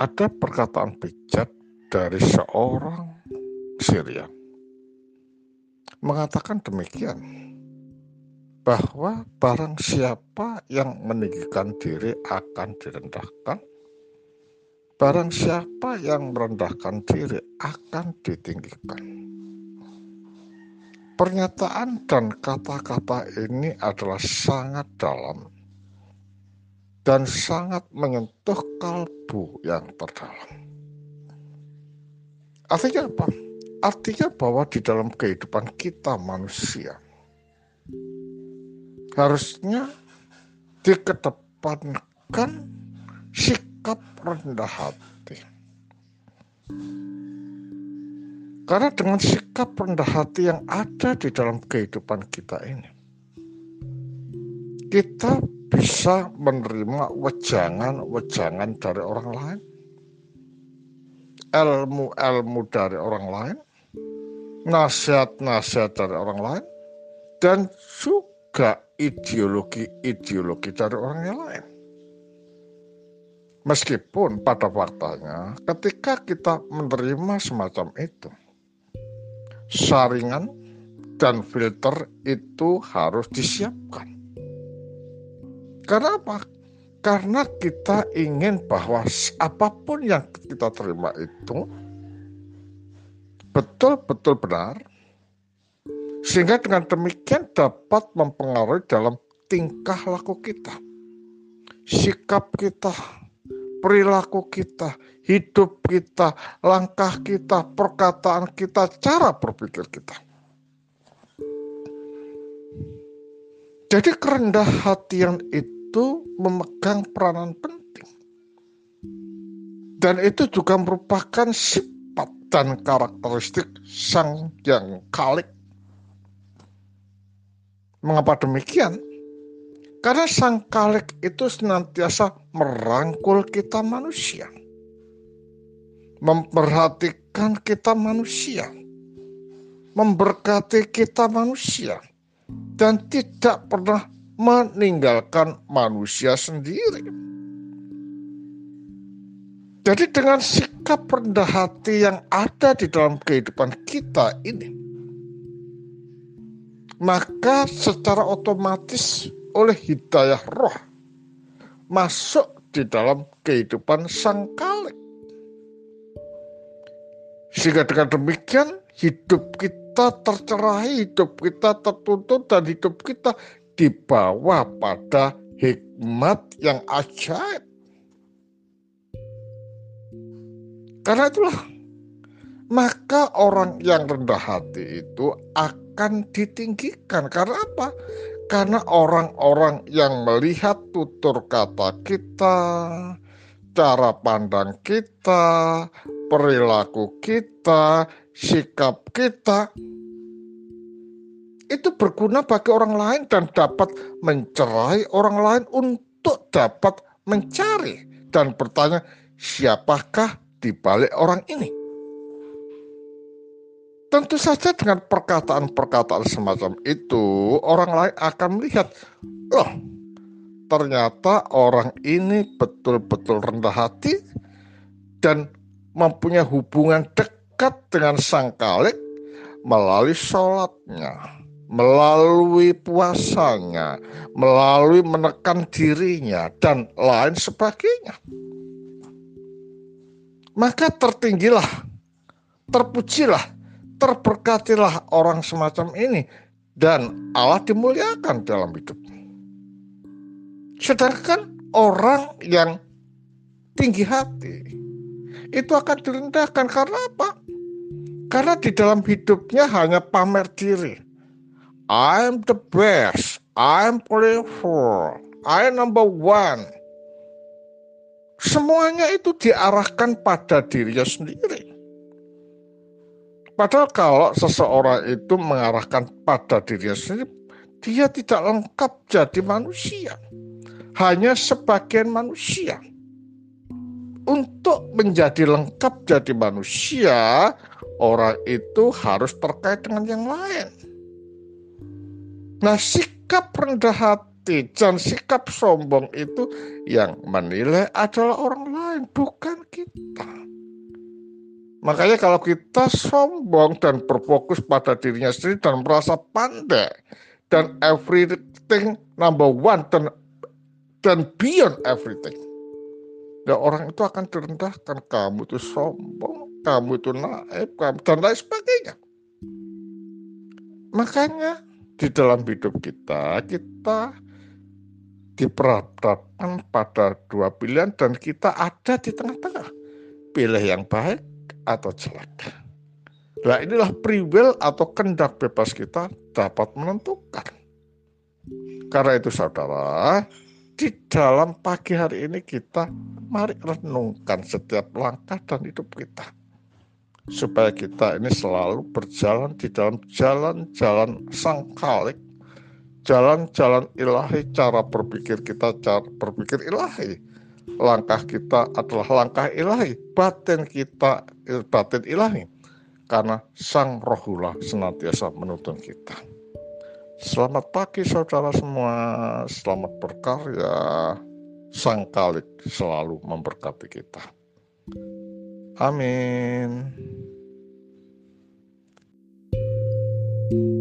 ada perkataan bijak dari seorang Syria mengatakan demikian bahwa barang siapa yang meninggikan diri akan direndahkan barang siapa yang merendahkan diri akan ditinggikan. Pernyataan dan kata-kata ini adalah sangat dalam dan sangat menyentuh kalbu yang terdalam. Artinya apa? Artinya bahwa di dalam kehidupan kita manusia harusnya dikedepankan sikap rendah hati karena dengan sikap rendah hati yang ada di dalam kehidupan kita ini, kita bisa menerima wejangan-wejangan dari orang lain, ilmu-ilmu dari orang lain, nasihat-nasihat dari orang lain, dan juga ideologi-ideologi dari orang yang lain. Meskipun pada faktanya ketika kita menerima semacam itu, saringan dan filter itu harus disiapkan. Karena apa? Karena kita ingin bahwa apa pun yang kita terima itu betul-betul benar, sehingga dengan demikian dapat mempengaruhi dalam tingkah laku kita, sikap kita, perilaku kita, hidup kita, langkah kita, perkataan kita, cara berpikir kita. Jadi kerendah hatian itu memegang peranan penting. Dan itu juga merupakan sifat dan karakteristik sang yang kalik. Mengapa demikian? Karena sang kalik itu senantiasa merangkul kita manusia. Memperhatikan kita manusia. Memberkati kita manusia. Dan tidak pernah meninggalkan manusia sendiri. Jadi dengan sikap rendah hati yang ada di dalam kehidupan kita ini, maka secara otomatis oleh hidayah roh masuk di dalam kehidupan sang kalik. Sehingga dengan demikian hidup kita tercerai, hidup kita tertuntut dan hidup kita dibawa pada hikmat yang ajaib. Karena itulah maka orang yang rendah hati itu akan ditinggikan. Karena apa? Karena orang-orang yang melihat tutur kata kita, cara pandang kita, perilaku kita, sikap kita, itu berguna bagi orang lain dan dapat mencerai orang lain untuk dapat mencari dan bertanya siapakah di balik orang ini. Tentu saja dengan perkataan-perkataan semacam itu, orang lain akan melihat, loh, ternyata orang ini betul-betul rendah hati dan mempunyai hubungan dekat dengan sang kalik melalui sholatnya, melalui puasanya, melalui menekan dirinya, dan lain sebagainya. Maka tertinggilah, terpujilah terberkatilah orang semacam ini dan Allah dimuliakan dalam hidup. Sedangkan orang yang tinggi hati itu akan direndahkan karena apa? Karena di dalam hidupnya hanya pamer diri. I'm the best, I'm playful, I'm number one. Semuanya itu diarahkan pada dirinya sendiri. Padahal kalau seseorang itu mengarahkan pada dirinya sendiri, dia tidak lengkap jadi manusia. Hanya sebagian manusia. Untuk menjadi lengkap jadi manusia, orang itu harus terkait dengan yang lain. Nah, sikap rendah hati dan sikap sombong itu yang menilai adalah orang lain, bukan kita. Makanya kalau kita sombong dan berfokus pada dirinya sendiri dan merasa pandai dan everything number one dan dan beyond everything. Ya orang itu akan direndahkan, kamu itu sombong, kamu itu naib, kamu dan lain sebagainya. Makanya di dalam hidup kita, kita diperhadapkan pada dua pilihan dan kita ada di tengah-tengah. Pilih yang baik atau jelek. Nah inilah free will atau kendak bebas kita dapat menentukan. Karena itu saudara, di dalam pagi hari ini kita mari renungkan setiap langkah dan hidup kita supaya kita ini selalu berjalan di dalam jalan-jalan sang kalik, jalan-jalan ilahi, cara berpikir kita, cara berpikir ilahi. Langkah kita adalah langkah ilahi, batin kita batin ilahi. Karena sang rohullah senantiasa menuntun kita. Selamat pagi saudara semua, selamat berkarya. Sang kalik selalu memberkati kita. Amin. thank you